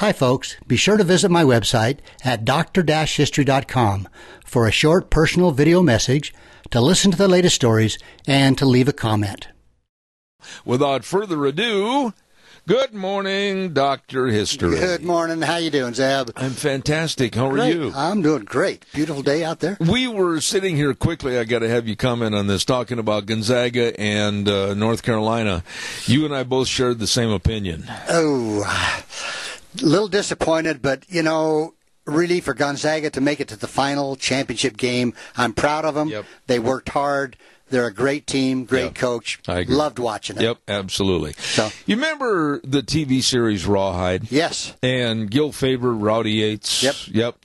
Hi, folks. Be sure to visit my website at dr-history.com for a short personal video message, to listen to the latest stories, and to leave a comment. Without further ado, good morning, Dr. History. Good morning. How you doing, Zab? I'm fantastic. How are Great. you? I'm doing great. Beautiful day out there. We were sitting here quickly. I got to have you comment on this, talking about Gonzaga and uh, North Carolina. You and I both shared the same opinion. Oh, a little disappointed, but you know, really for Gonzaga to make it to the final championship game, I'm proud of them. Yep. They worked hard. They're a great team, great Yep. coach. I agree. Loved watching it. Yep, absolutely. So- you remember the TV series Rawhide? Yes. And Gil Favor, Rowdy Yates. Yep. Yep.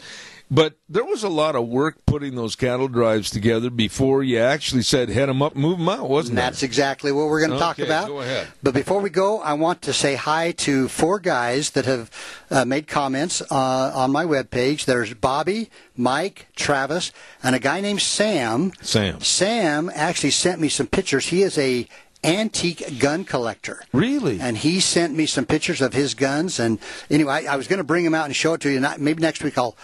But there was a lot of work putting those cattle drives together before you actually said head them up, move them out, wasn't And that's there? exactly what we're going to talk Okay, about. go ahead. But before we go, I want to say hi to four guys that have uh, made comments uh, on my webpage. There's Bobby, Mike, Travis, and a guy named Sam. Sam. Sam actually sent me some pictures. He is a antique gun collector. Really? And he sent me some pictures of his guns. And anyway, I, I was going to bring them out and show it to you. And I, maybe next week I'll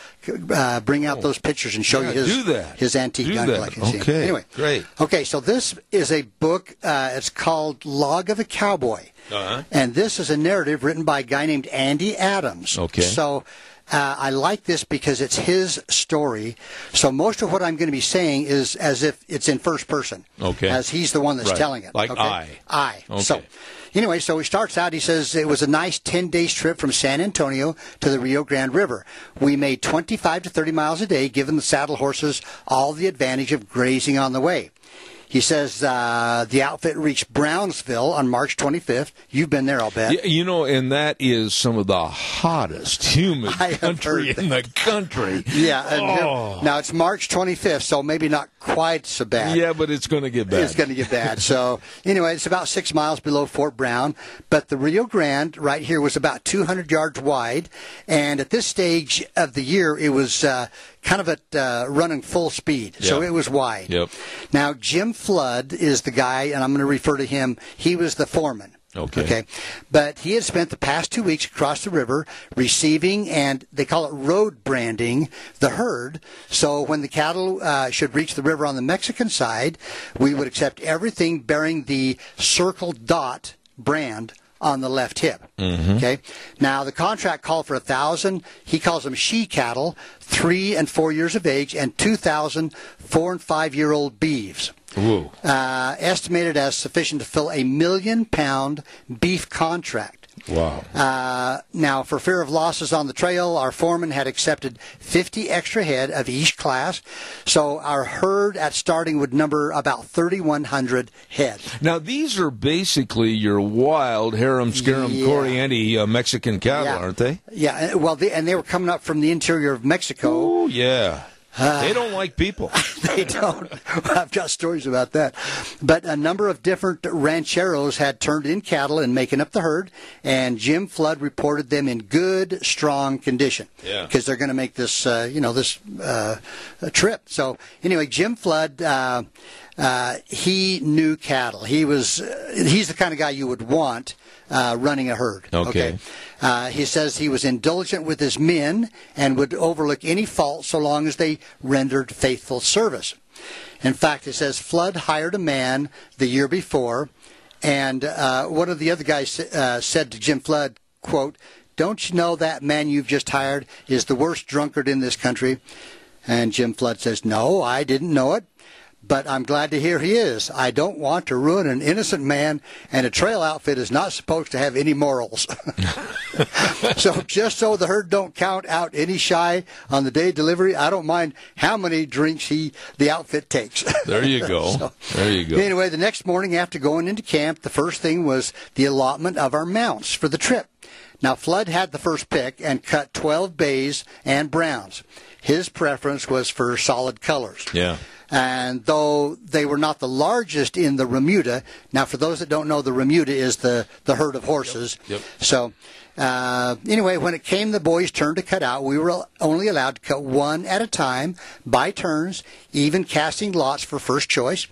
uh, bring out those pictures and show Oh. Yeah, you his do that. his antique Do gun that. collection. See? Okay, Anyway, great. Okay, so this is a book. Uh, it's called Log of a Cowboy. Uh-huh. And this is a narrative written by a guy named Andy Adams. Okay. So uh, I like this because it's his story. So most of what I'm going to be saying is as if it's in first person. Okay. As he's the one that's Right. telling it. Like okay? I. I. Okay. So anyway, so he starts out. He says it was a nice 10 days trip from San Antonio to the Rio Grande River. We made 25 to 30 miles a day, giving the saddle horses all the advantage of grazing on the way. He says uh, the outfit reached Brownsville on March 25th. You've been there, I'll bet. You know, and that is some of the hottest humid country in the country. Yeah, Oh. now it's March 25th, so maybe not quite so bad. Yeah, but it's going to get bad. It's going to get bad. So anyway, it's about six miles below Fort Brown, but the Rio Grande right here was about 200 yards wide, and at this stage of the year, it was uh, kind of at uh, running full speed, so it was wide. Yep. Now Jim Flood is the guy, and I'm going to refer to him. He was the foreman. Okay. Okay. But he had spent the past two weeks across the river receiving and they call it road branding the herd. So when the cattle uh, should reach the river on the Mexican side, we would accept everything bearing the circle dot brand on the left hip. Okay. Now the contract called for a thousand. He calls them she cattle, three and four years of age, and two thousand four and five year old beeves uh, estimated as sufficient to fill a million pound beef contract. Wow. Uh, now, for fear of losses on the trail, our foreman had accepted 50 extra head of each class, so our herd at starting would number about 3,100 head. Now these are basically your wild harem scarum Yeah. coriander uh, Mexican cattle, Yeah. aren't they? Yeah, well, they, and they were coming up from the interior of Mexico. Oh yeah. They don't like people. they don't. I've got stories about that. But a number of different rancheros had turned in cattle and making up the herd, and Jim Flood reported them in good, strong condition. Yeah. Because they're going to make this, uh, you know, this uh, trip. So anyway, Jim Flood. Uh, uh, he knew cattle. He was. Uh, he's the kind of guy you would want uh, running a herd. Okay. Uh, he says he was indulgent with his men and would overlook any fault so long as they rendered faithful service. In fact, it says Flood hired a man the year before, and uh, one of the other guys uh, said to Jim Flood, "quote Don't you know that man you've just hired is the worst drunkard in this country?" And Jim Flood says, "No, I didn't know it." But I'm glad to hear he is. I don't want to ruin an innocent man, and a trail outfit is not supposed to have any morals. so just so the herd don't count out any shy on the day of delivery, I don't mind how many drinks he the outfit takes. There you go. So- there you go. Anyway, the next morning after going into camp, the first thing was the allotment of our mounts for the trip. Now, Flood had the first pick and cut 12 bays and browns. His preference was for solid colors. Yeah. And though they were not the largest in the remuda, now for those that don't know, the remuda is the, the herd of horses. Yep. So, uh, anyway, when it came the boys' turn to cut out, we were only allowed to cut one at a time, by turns, even casting lots for first choice.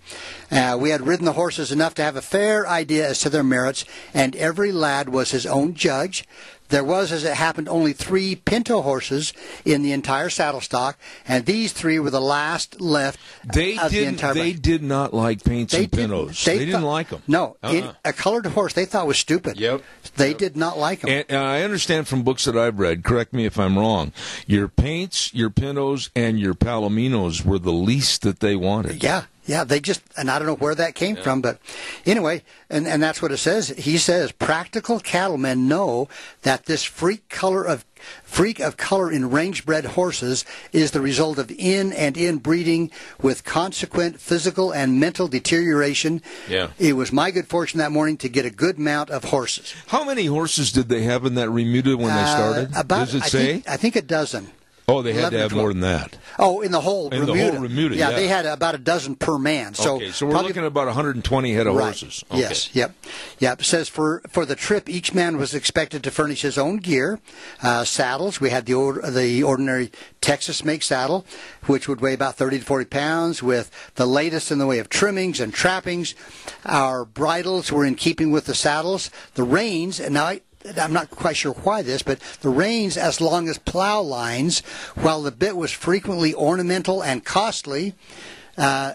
Uh, we had ridden the horses enough to have a fair idea as to their merits, and every lad was his own judge. There was, as it happened, only three pinto horses in the entire saddle stock, and these three were the last left They of the didn't. entire They bunch. did not like paints and didn't- pintos. They, didn't thought- like them. No, Uh-uh. a colored horse they thought was stupid. Yep. They did not like them. And, and I understand from books that I've read. Correct me if I'm wrong. Your paints, your pintos, and your palominos were the least that they wanted. Yeah, yeah, they just, and I don't know where that came from, but anyway, and, and that's what it says. He says practical cattlemen know that this freak color of freak of color in range bred horses is the result of in and in breeding with consequent physical and mental deterioration. Yeah. It was my good fortune that morning to get a good mount of horses. How many horses did they have in that remuda when they started? Uh, about, Does it I say? Think, I think a dozen. Oh, they had to 11 or have more than that. Oh, in the whole In the Remuda. whole Remuda, yeah, yeah. they had about a dozen per man. So okay, so we're probably- looking at about 120 head of Right. horses. Okay. Yes. Yep. Yep. It says for for the trip, each man was expected to furnish his own gear, uh, saddles. We had the or, the ordinary Texas make saddle, which would weigh about thirty to forty pounds, with the latest in the way of trimmings and trappings. Our bridles were in keeping with the saddles. The reins, and now. I, I'm not quite sure why this, but the reins as long as plow lines, while the bit was frequently ornamental and costly, uh,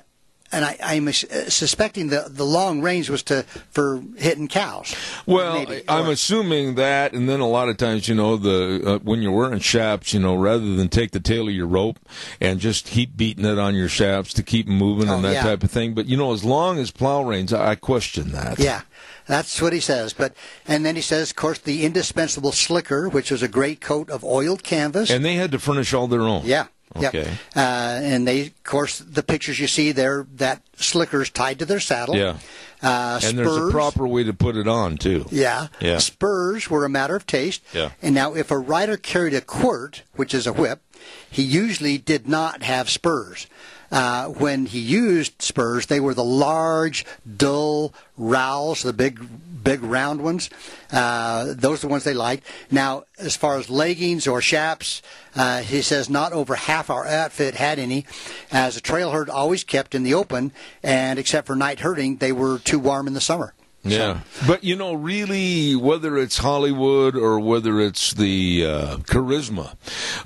and I, I'm uh, suspecting the the long range was to for hitting cows. Well, maybe. I'm assuming that, and then a lot of times, you know, the uh, when you're wearing shafts, you know, rather than take the tail of your rope and just keep beating it on your shafts to keep moving Oh, and that yeah. type of thing. But you know, as long as plow reins, I, I question that. Yeah, that's what he says. But and then he says, of course, the indispensable slicker, which was a great coat of oiled canvas. And they had to furnish all their own. yeah. Yep. Uh, and they, of course, the pictures you see there, that slicker's tied to their saddle. Yeah. Uh, And there's a proper way to put it on too. Yeah. Yeah. Spurs were a matter of taste. Yeah. And now, if a rider carried a quirt, which is a whip, he usually did not have spurs. Uh, when he used spurs, they were the large, dull rowels, the big, big round ones. Uh, those are the ones they liked. Now, as far as leggings or chaps, uh, he says not over half our outfit had any, as a trail herd always kept in the open, and except for night herding, they were too warm in the summer. Yeah, but you know, really, whether it's Hollywood or whether it's the uh, charisma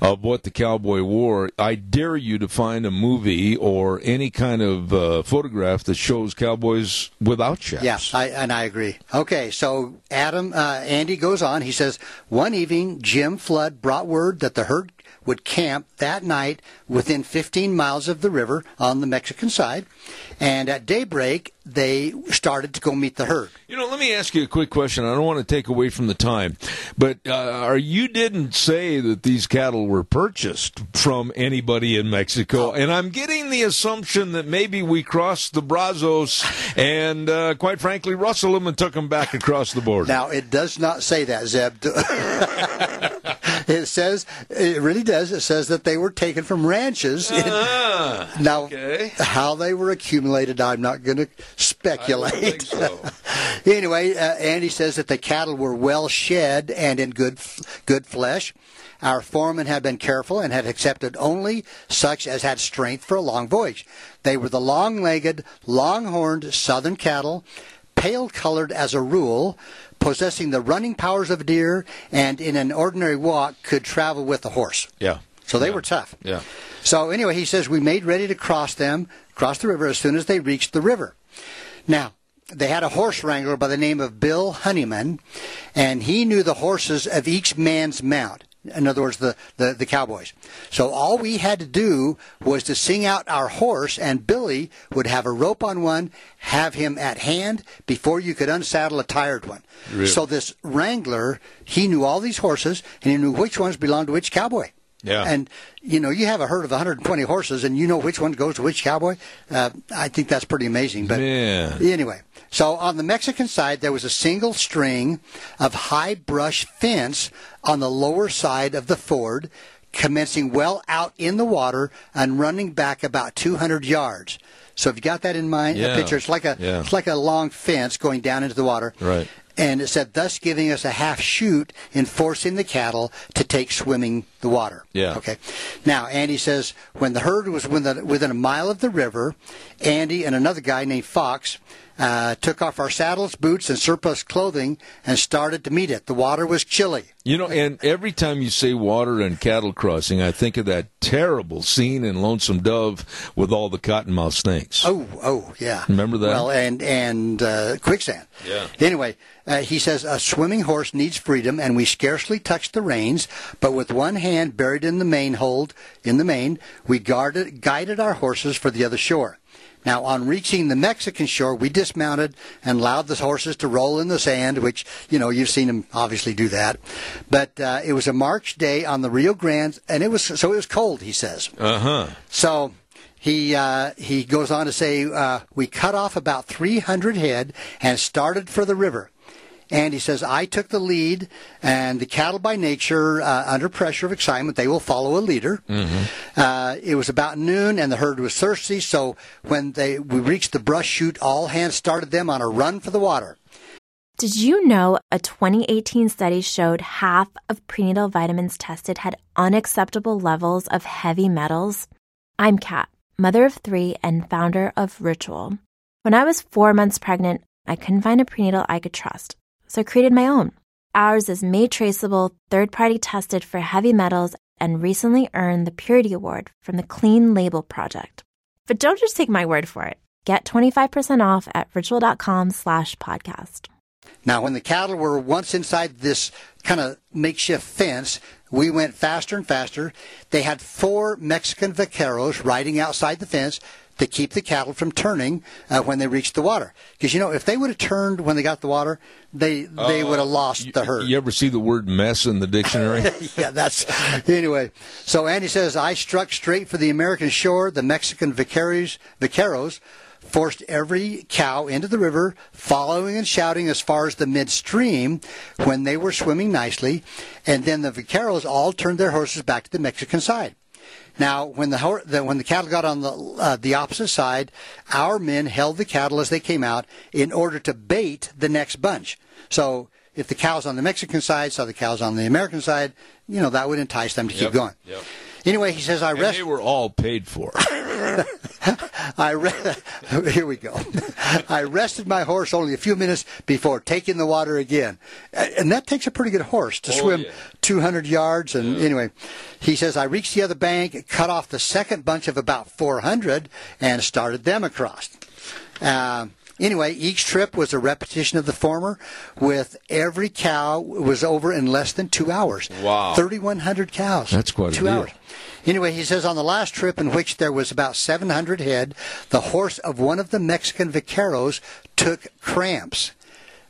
of what the cowboy wore, I dare you to find a movie or any kind of uh, photograph that shows cowboys without chaps. Yes, I, and I agree. Okay, so Adam, uh, Andy goes on. He says one evening, Jim Flood brought word that the herd would camp that night within 15 miles of the river on the Mexican side, and at daybreak they started to go meet the herd. You know, let me ask you a quick question. I don't want to take away from the time, but uh, are you didn't say that these cattle were purchased from anybody in Mexico, and I'm getting the assumption that maybe we crossed the Brazos and, uh, quite frankly, rustled them and took them back across the border. Now it does not say that, Zeb. it says it really does. It says that they were taken from ranches. Ah, now, okay. how they were accumulated, I'm not going to speculate. I don't think so. anyway, uh, Andy says that the cattle were well shed and in good good flesh. Our foreman had been careful and had accepted only such as had strength for a long voyage. They were the long-legged, long-horned southern cattle, pale-colored as a rule, possessing the running powers of a deer, and in an ordinary walk could travel with a horse. Yeah. So they Yeah. were tough. Yeah. So anyway, he says we made ready to cross them, cross the river as soon as they reached the river. Now, they had a horse wrangler by the name of Bill Honeyman, and he knew the horses of each man's mount. In other words, the, the, the cowboys. So all we had to do was to sing out our horse, and Billy would have a rope on one, have him at hand before you could unsaddle a tired one. Really? So this wrangler, he knew all these horses, and he knew which ones belonged to which cowboy. Yeah. And you know, you have a herd of 120 horses, and you know which one goes to which cowboy. Uh, I think that's pretty amazing. But Man. anyway, so on the Mexican side, there was a single string of high brush fence on the lower side of the ford, commencing well out in the water and running back about 200 yards. So if you got that in mind, Yeah. a picture, it's like a Yeah. it's like a long fence going down into the water. Right. And it said, thus giving us a half shoot in forcing the cattle to take swimming the water. Yeah. Okay. Now, Andy says when the herd was within, within a mile of the river, Andy and another guy named Fox uh, took off our saddles, boots, and surplus clothing and started to meet it. The water was chilly. You know, and every time you say water and cattle crossing, I think of that terrible scene in Lonesome Dove with all the cottonmouth snakes. Oh, oh, yeah. Remember that? Well, and and uh, quicksand. Yeah. Anyway, uh, he says a swimming horse needs freedom, and we scarcely touched the reins, but with one hand buried in the mane hold in the mane, we guarded guided our horses for the other shore. Now, on reaching the Mexican shore, we dismounted and allowed the horses to roll in the sand, which, you know, you've seen them obviously do that. But uh, it was a March day on the Rio Grande, and it was so it was cold, he says. Uh huh. So he uh, he goes on to say uh, we cut off about 300 head and started for the river. And he says, I took the lead, and the cattle by nature, uh, under pressure of excitement, they will follow a leader. Uh, it was about noon, and the herd was thirsty, so when they we reached the brush chute, all hands started them on a run for the water. Did you know a 2018 study showed half of prenatal vitamins tested had unacceptable levels of heavy metals? I'm Kat, mother of three and founder of Ritual. When I was four months pregnant, I couldn't find a prenatal I could trust, so I created my own. Ours is made traceable, third party tested for heavy metals, and recently earned the Purity Award from the Clean Label Project. But don't just take my word for it. Get 25% off at ritual.com slash podcast. Now, when the cattle were once inside this kind of makeshift fence, we went faster and faster. They had four Mexican vaqueros riding outside the fence to keep the cattle from turning uh, when they reached the water. Because you know, if they would have turned when they got the water, they they would have lost the herd. You ever see the word mess in the dictionary? yeah, that's anyway. So Andy says I struck straight for the American shore. The Mexican vaqueros, vaqueros forced every cow into the river, following and shouting as far as the midstream when they were swimming nicely, and then the vaqueros all turned their horses back to the Mexican side. Now, when the, the when the cattle got on the uh, the opposite side, our men held the cattle as they came out in order to bait the next bunch. So if the cows on the Mexican side saw the cows on the American side, you know that would entice them to keep going. yep. Anyway, he says I rest." and rest. they were all paid for. I re- here we go. I rested my horse only a few minutes before taking the water again, and that takes a pretty good horse to Oh, swim yeah. 200 yards. And anyway, he says I reached the other bank, cut off the second bunch of about 400, and started them across. Uh, Anyway, each trip was a repetition of the former, with every cow was over in less than two hours. Wow. 3,100 cows. That's quite a two deal. hours. Anyway, he says on the last trip, in which there was about 700 head, the horse of one of the Mexican vaqueros took cramps.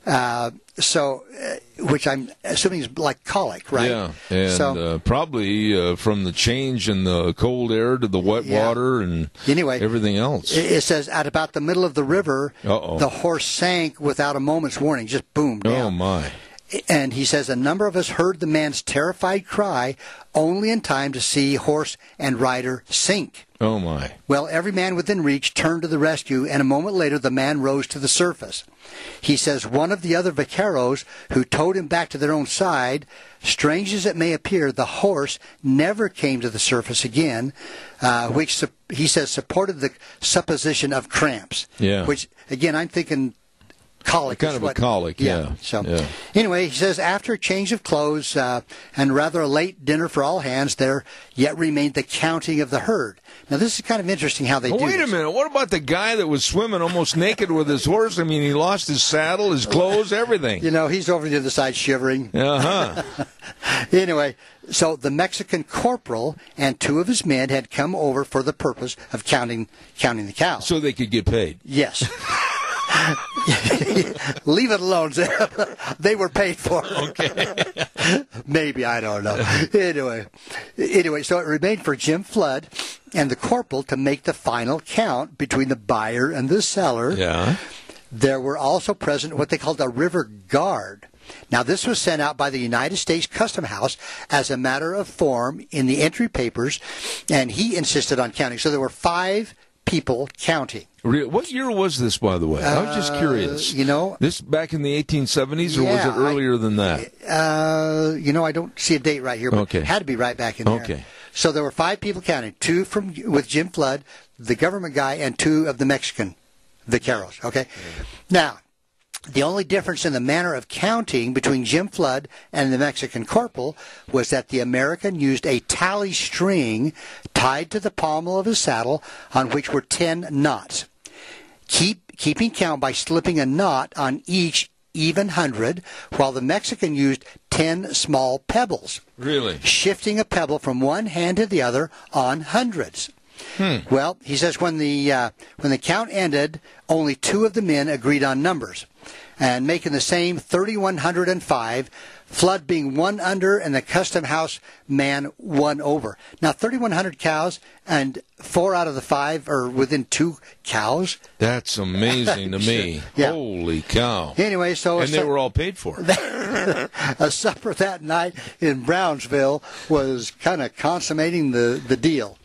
Uh, so, uh, which I'm assuming is like colic, right? Yeah, and so, uh, probably uh, from the change in the cold air to the wet Yeah. water and Anyway, everything else. it it says at about the middle of the river, Uh-oh. the horse sank without a moment's warning, just boom down. oh my! And he says a number of us heard the man's terrified cry only in time to see horse and rider sink. Oh my! Well, every man within reach turned to the rescue, and a moment later the man rose to the surface. He says one of the other vaqueros who towed him back to their own side, strange as it may appear, the horse never came to the surface again, uh, which he says supported the supposition of cramps. Yeah. Which, again, I'm thinking colic. Kind is of a colic, yeah. So, Yeah. anyway, he says after a change of clothes uh, and rather a late dinner for all hands, there yet remained the counting of the herd. Now, this is kind of interesting how they Oh, do wait a minute! What about the guy that was swimming almost naked with his horse? I mean, he lost his saddle, his clothes, everything. You know, he's over the other side shivering. Uh huh. Anyway, so the Mexican corporal and two of his men had come over for the purpose of counting counting the cows. So they could get paid. yes. Leave it alone, they were paid for. Okay. Maybe I don't know. Anyway, anyway, so it remained for Jim Flood and the corporal to make the final count between the buyer and the seller. Yeah. There were also present what they called a river guard. Now, this was sent out by the United States Custom House as a matter of form in the entry papers, and he insisted on counting. So there were five people counting. What year was this, by the way? I was just curious. Uh, you know- this back in the 1870s, or was it earlier than that? Uh, you know, I don't see a date right here, but Okay. it had to be right back in there. Okay. So there were five people counting: two from with Jim Flood, the government guy, and two of the Mexican Vaqueros. Okay. Now, the only difference in the manner of counting between Jim Flood and the Mexican corporal was that the American used a tally string tied to the pommel of his saddle on which were 10 knots. Keep, keeping count by slipping a knot on each even hundred, while the Mexican used 10 small pebbles, Really? shifting a pebble from one hand to the other on hundreds. Well, he says when the uh, when the count ended, only two of the men agreed on numbers, and making the same 3,105. Flood being one under, and the custom house man one over. Now, 3,100 cows, and four out of the five are within two cows. That's amazing to me. Yeah. Holy cow. Anyway, so And they were all paid for. a supper that night in Brownsville was kind of consummating the, the deal.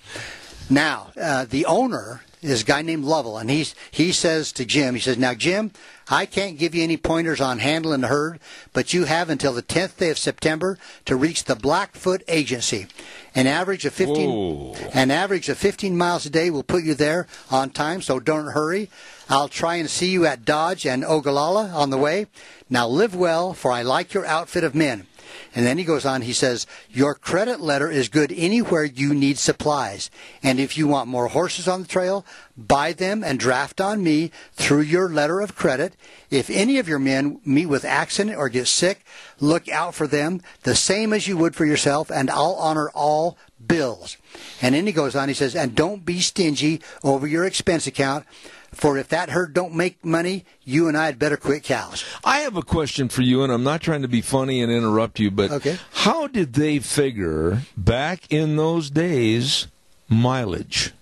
Now, uh, the owner is a guy named Lovell, and he's, he says to Jim, he says, Now, Jim, I can't give you any pointers on handling the herd, but you have until the 10th day of September to reach the Blackfoot Agency. An average of 15, Whoa. an average of 15 miles a day will put you there on time, so don't hurry. I'll try and see you at Dodge and Ogallala on the way. Now live well, for I like your outfit of men. And then he goes on, he says, Your credit letter is good anywhere you need supplies. And if you want more horses on the trail, buy them and draft on me through your letter of credit. If any of your men meet with accident or get sick, look out for them, the same as you would for yourself, and I'll honor all bills. And then he goes on, he says, And don't be stingy over your expense account. For if that herd don't make money, you and I had better quit cows. I have a question for you, and I'm not trying to be funny and interrupt you, but Okay. how did they figure back in those days mileage?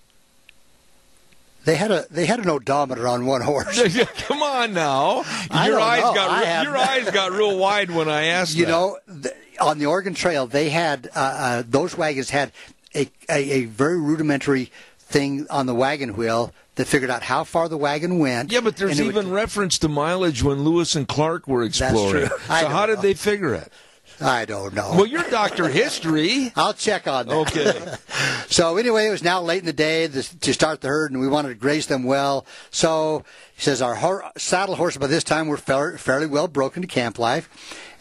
They had a they had an odometer on one horse. Come on now, I your eyes know. got I re- have- your eyes got real wide when I asked. You that. know, th- on the Oregon Trail, they had uh, uh, those wagons had a, a a very rudimentary thing on the wagon wheel that figured out how far the wagon went. Yeah, but there's it would- even reference to mileage when Lewis and Clark were exploring. true. So how don't did they figure it? I don't know. Well, you're Doctor History. I'll check on that. Okay. So anyway, it was now late in the day to, start the herd, and we wanted to graze them well. So he says our saddle horses by this time were fair, fairly well broken to camp life,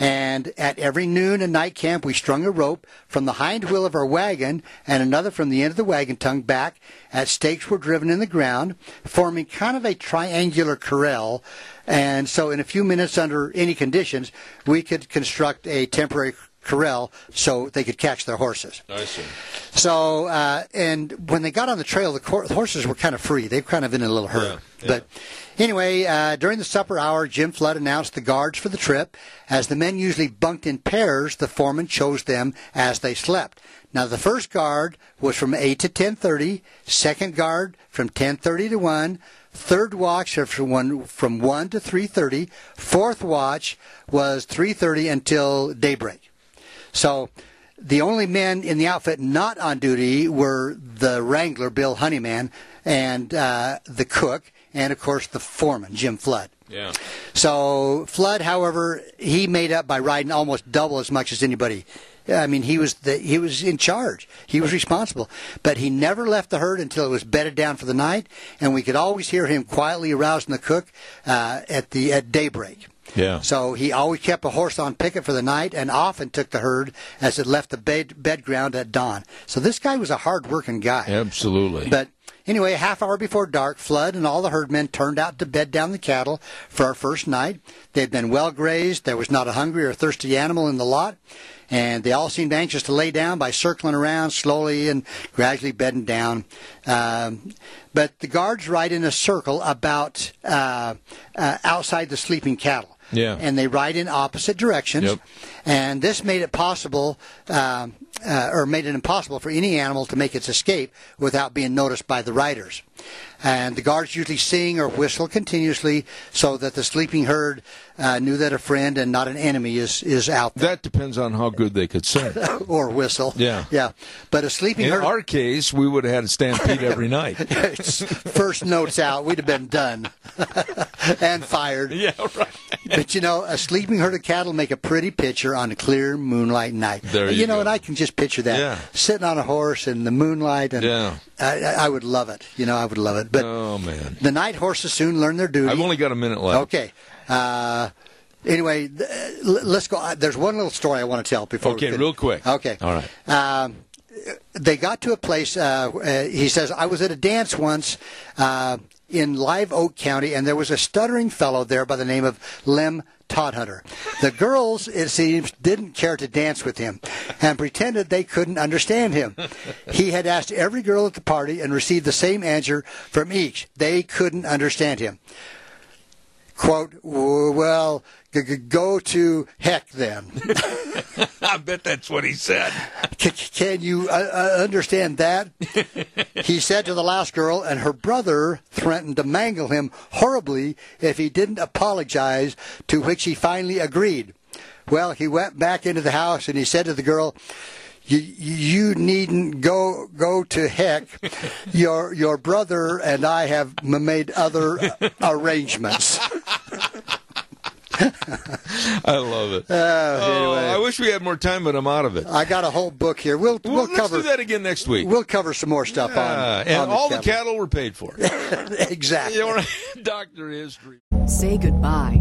and at every noon and night camp we strung a rope from the hind wheel of our wagon and another from the end of the wagon tongue back. as stakes were driven in the ground, forming kind of a triangular corral. And so, in a few minutes, under any conditions, we could construct a temporary corral so they could catch their horses. I see. So, uh, and when they got on the trail, the, cor- the horses were kind of free. They were kind of been in a little herd. Yeah, yeah. But anyway, uh, during the supper hour, Jim Flood announced the guards for the trip. As the men usually bunked in pairs, the foreman chose them as they slept. Now, the first guard was from 8 to 10.30, second guard from 10.30 to 1, third watch from 1, from 1 to 3.30, fourth watch was 3.30 until daybreak. So the only men in the outfit not on duty were the wrangler, Bill Honeyman, and uh, the cook, and of course the foreman, Jim Flood. Yeah. So Flood, however, he made up by riding almost double as much as anybody. I mean, he was the, he was in charge. He was responsible, but he never left the herd until it was bedded down for the night, and we could always hear him quietly arousing the cook uh, at the at daybreak. Yeah. So he always kept a horse on picket for the night and often took the herd as it left the bed, bed ground at dawn. So this guy was a hard working guy. Absolutely. But anyway, a half hour before dark, Flood and all the herdmen turned out to bed down the cattle for our first night. They had been well grazed. There was not a hungry or thirsty animal in the lot. And they all seemed anxious to lay down by circling around slowly and gradually bedding down. Um, but the guards ride in a circle about uh, uh, outside the sleeping cattle. Yeah. And they ride in opposite directions. Yep. And this made it possible, um, uh, or made it impossible for any animal to make its escape without being noticed by the riders. And the guards usually sing or whistle continuously so that the sleeping herd uh, knew that a friend and not an enemy is, is out there. that depends on how good they could sing. or whistle. Yeah. Yeah. But a sleeping In herd. our case, we would have had a stampede every night. first notes out, we'd have been done and fired. yeah, right. But you know, a sleeping herd of cattle make a pretty picture on a clear moonlight night. There you know, go. and I can just picture that Yeah. sitting on a horse in the moonlight, and Yeah. I, I would love it. You know, I would love it. But Oh man, the night horses soon learn their duty. I've only got a minute left. Okay. Uh, anyway, th- let's go. uh, There's one little story I want to tell before. we Okay, real quick. Okay. All right. Um, they got to a place. Uh, uh, he says, "I was at a dance once uh, in Live Oak County, and there was a stuttering fellow there by the name of Lem." Todhunter. The girls, it seems, didn't care to dance with him and pretended they couldn't understand him. He had asked every girl at the party and received the same answer from each. They couldn't understand him quote, well, g- g- go to heck then. I bet that's what he said. C- can you uh, uh, understand that? he said to the last girl, and her brother threatened to mangle him horribly if he didn't apologize, to which he finally agreed. Well, he went back into the house and he said to the girl, you, you needn't go go to heck. Your your brother and I have made other arrangements. I love it. Uh, Oh, anyway. I wish we had more time, but I'm out of it. I got a whole book here. We'll Well, we'll let's cover do that again next week. we'll cover some more stuff Yeah, on and on all the cattle. cattle were paid for. exactly. Your Doctor History. Say goodbye